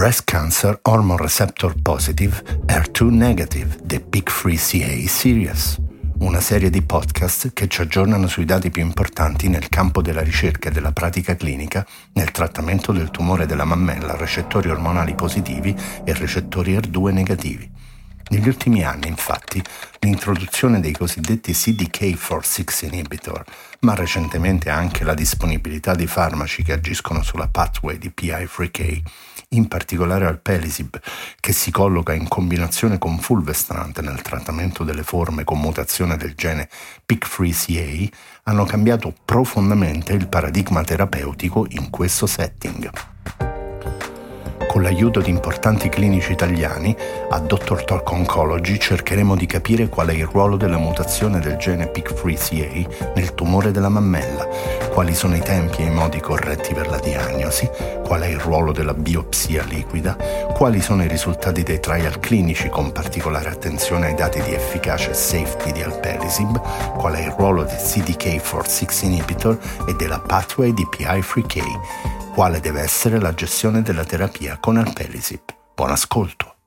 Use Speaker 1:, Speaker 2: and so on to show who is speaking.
Speaker 1: Breast Cancer Hormone Receptor Positive HER2 Negative The PIC3 CA Series, una serie di podcast che ci aggiornano sui dati più importanti nel campo della ricerca e della pratica clinica nel trattamento del tumore della mammella a recettori ormonali positivi e recettori HER2 negativi. Negli ultimi anni, infatti, l'introduzione dei cosiddetti CDK4-6 inhibitor, ma recentemente anche la disponibilità di farmaci che agiscono sulla pathway di PI3K, in particolare al Pelisib, che si colloca in combinazione con fulvestrant nel trattamento delle forme con mutazione del gene PIK3CA, hanno cambiato profondamente il paradigma terapeutico in questo setting con l'aiuto di importanti clinici italiani, a Dr. Talk Oncology cercheremo di capire qual è il ruolo della mutazione del gene PIK3CA nel tumore della mammella, quali sono i tempi e i modi corretti per la diagnosi, qual è il ruolo della biopsia liquida, quali sono i risultati dei trial clinici con particolare attenzione ai dati di efficacia e safety di Alpelisib, qual è il ruolo del CDK4-6 inhibitor e della pathway di PI3K quale deve essere la gestione della terapia con Alpelisib. Buon ascolto!